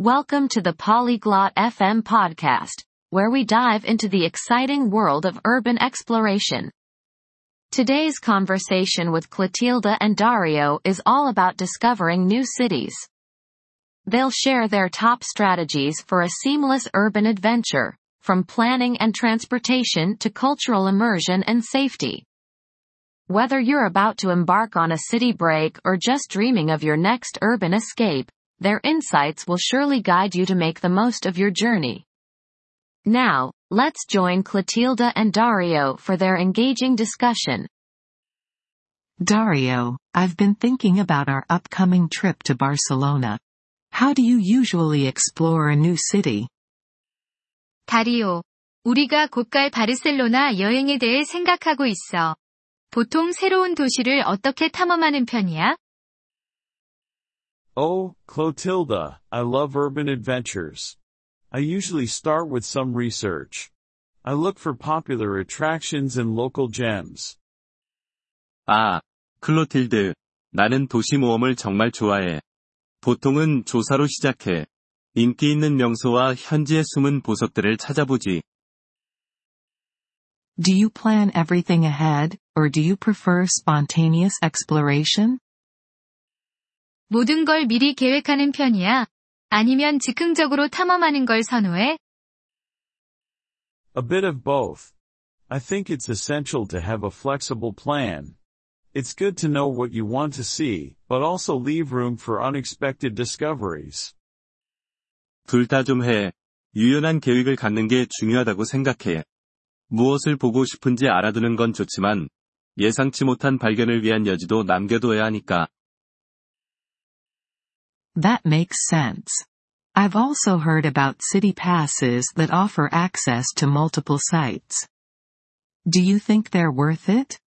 Welcome to the Polyglot FM podcast, where we dive into the exciting world of urban exploration. Today's conversation with Clotilde and Dario is all about discovering new cities. They'll share their top strategies for a seamless urban adventure, from planning and transportation to cultural immersion and safety. Whether you're about to embark on a city break or just dreaming of your next urban escape, their insights will surely guide you to make the most of your journey. Now, let's join Clotilde and Dario for their engaging discussion. Dario, I've been thinking about our upcoming trip to Barcelona. How do you usually explore a new city? Dario, 우리가 곧갈 바르셀로나 여행에 대해 생각하고 있어. 보통 새로운 도시를 어떻게 탐험하는 편이야? Oh, Clotilde, I love urban adventures. I usually start with some research. I look for popular attractions and local gems. 아, 클로틸드. 나는 도시 모험을 정말 좋아해. 보통은 조사로 시작해. 인기 있는 명소와 현지의 숨은 보석들을 찾아보지. Do you plan everything ahead, or do you prefer spontaneous exploration? 모든 걸 미리 계획하는 편이야? 아니면 즉흥적으로 탐험하는 걸 선호해? A bit of both. I think it's essential to have a flexible plan. It's good to know what you want to see, but also leave room for unexpected discoveries. 둘 다 좀 해. 유연한 계획을 갖는 게 중요하다고 생각해. 무엇을 보고 싶은지 알아두는 건 좋지만, 예상치 못한 발견을 위한 여지도 남겨둬야 하니까. That makes sense. I've also heard about city passes that offer access to multiple sites. Do you think they're worth it?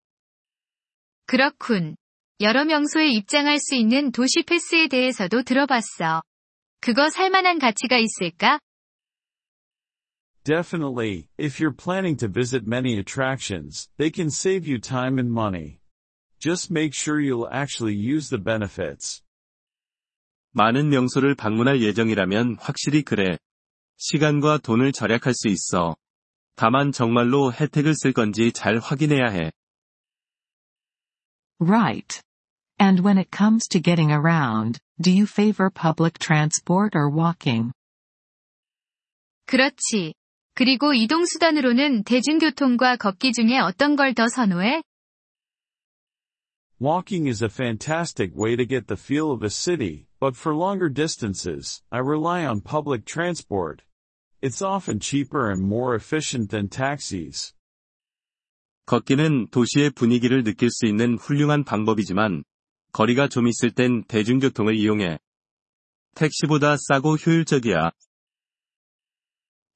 그렇군. 여러 명소에 입장할 수 있는 도시 패스에 대해서도 들어봤어. 그거 살만한 가치가 있을까? Definitely, if you're planning to visit many attractions, they can save you time and money. Just make sure you'll actually use the benefits. 많은 명소를 방문할 예정이라면 확실히 그래. 시간과 돈을 절약할 수 있어. 다만 정말로 혜택을 쓸 건지 잘 확인해야 해. Right. And when it comes to getting around, do you favor public transport or walking? 그렇지. 그리고 이동수단으로는 대중교통과 걷기 중에 어떤 걸 더 선호해? Walking is a fantastic way to get the feel of a city, but for longer distances, I rely on public transport. It's often cheaper and more efficient than taxis. 걷기는 도시의 분위기를 느낄 수 있는 훌륭한 방법이지만, 거리가 좀 있을 땐 대중교통을 이용해. 택시보다 싸고 효율적이야.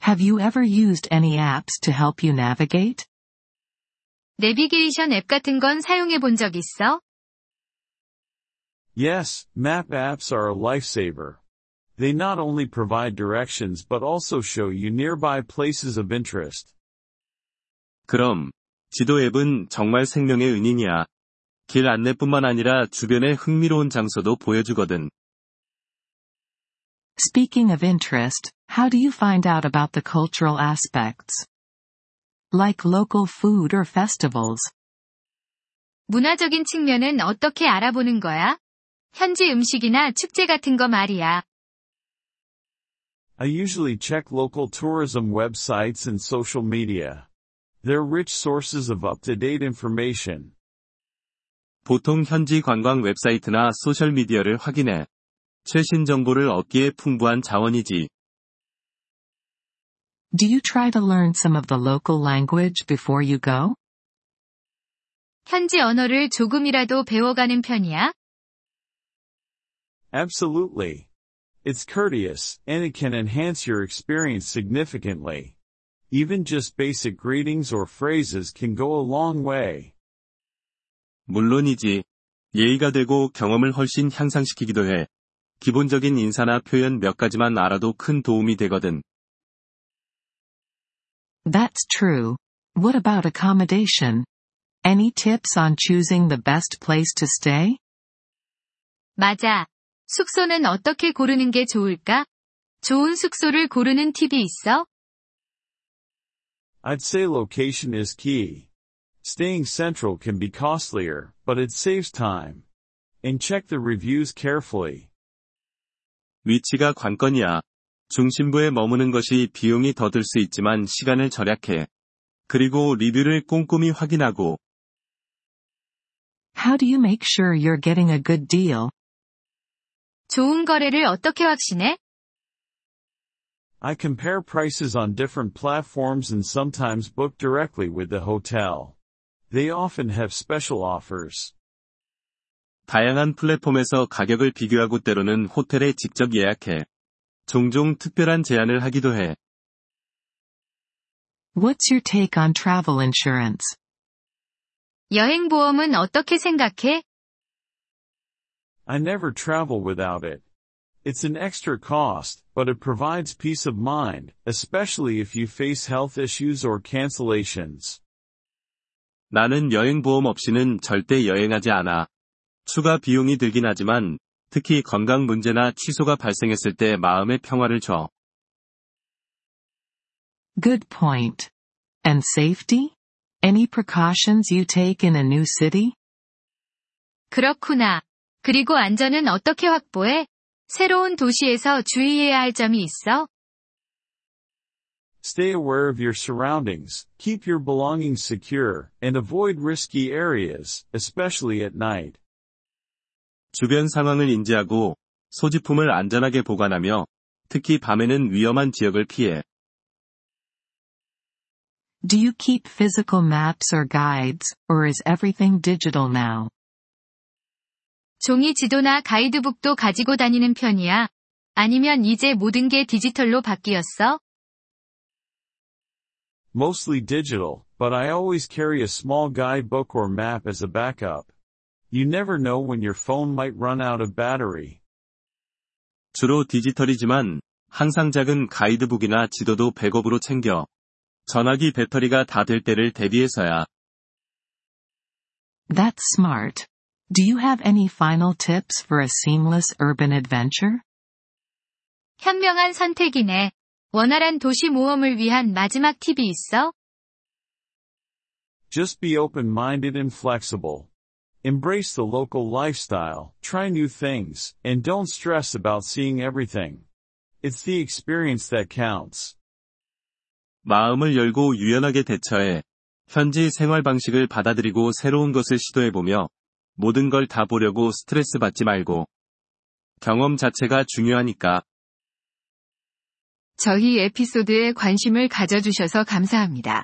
Have you ever used any apps to help you navigate? 내비게이션 앱 같은 건 사용해 본 적 있어? Yes, map apps are a lifesaver. They not only provide directions but also show you nearby places of interest. 그럼, 지도 앱은 정말 생명의 은인이야. 길 안내뿐만 아니라 주변의 흥미로운 장소도 보여주거든. Speaking of interest, how do you find out about the cultural aspects? Like local food or festivals. 문화적인 측면은 어떻게 알아보는 거야? 현지 음식이나 축제 같은 거 말이야. I usually check local tourism websites and social media. They're rich sources of up-to-date information. 보통 현지 관광 웹사이트나 소셜 미디어를 확인해. 최신 정보를 얻기에 풍부한 자원이지. Do you try to learn some of the local language before you go? 현지 언어를 조금이라도 배워가는 편이야? Absolutely. It's courteous, and it can enhance your experience significantly. Even just basic greetings or phrases can go a long way. 물론이지. 예의가 되고 경험을 훨씬 향상시키기도 해. 기본적인 인사나 표현 몇 가지만 알아도 큰 도움이 되거든. That's true. What about accommodation? Any tips on choosing the best place to stay? 맞아. 숙소는 어떻게 고르는 게 좋을까? 좋은 숙소를 고르는 팁이 있어? I'd say location is key. Staying central can be costlier, but it saves time. And check the reviews carefully. 위치가 관건이야. 중심부에 머무는 것이 비용이 더 들 수 있지만 시간을 절약해. 그리고 리뷰를 꼼꼼히 확인하고 How do you make sure you're getting a good deal? 좋은 거래를 어떻게 확신해? I compare prices on different platforms and sometimes book directly with the hotel. They often have special offers. 다양한 플랫폼에서 가격을 비교하고 때로는 호텔에 직접 예약해. 종종 특별한 제안을 하기도 해. What's your take on travel insurance? 여행 보험은 어떻게 생각해? I never travel without it. It's an extra cost, but it provides peace of mind, especially if you face health issues or cancellations. 나는 여행보험 없이는 절대 여행하지 않아. 추가 비용이 들긴 하지만, 특히 건강 문제나 취소가 발생했을 때 마음의 평화를 줘. Good point. And safety? Any precautions you take in a new city? 그렇구나. 그리고 안전은 어떻게 확보해? 새로운 도시에서 주의해야 할 점이 있어? Stay aware of your surroundings, keep your belongings secure, and avoid risky areas, especially at night. 주변 상황을 인지하고, 소지품을 안전하게 보관하며, 특히 밤에는 위험한 지역을 피해. Do you keep physical maps or guides, or is everything digital now? 종이 지도나 가이드북도 가지고 다니는 편이야? 아니면 이제 모든 게 디지털로 바뀌었어? Mostly digital, but I always carry a small guidebook or map as a backup. You never know when your phone might run out of battery. 주로 디지털이지만, 항상 작은 가이드북이나 지도도 백업으로 챙겨. 전화기 배터리가 다 될 때를 대비해서야. That's smart. Do you have any final tips for a seamless urban adventure? 현명한 선택이네. 원활한 도시 모험을 위한 마지막 팁이 있어? Just be open-minded and flexible. Embrace the local lifestyle, try new things, and don't stress about seeing everything. It's the experience that counts. 마음을 열고 유연하게 대처해. 현지 생활 방식을 받아들이고 새로운 것을 시도해보며, 모든 걸 다 보려고 스트레스 받지 말고. 경험 자체가 중요하니까. 저희 에피소드에 관심을 가져주셔서 감사합니다.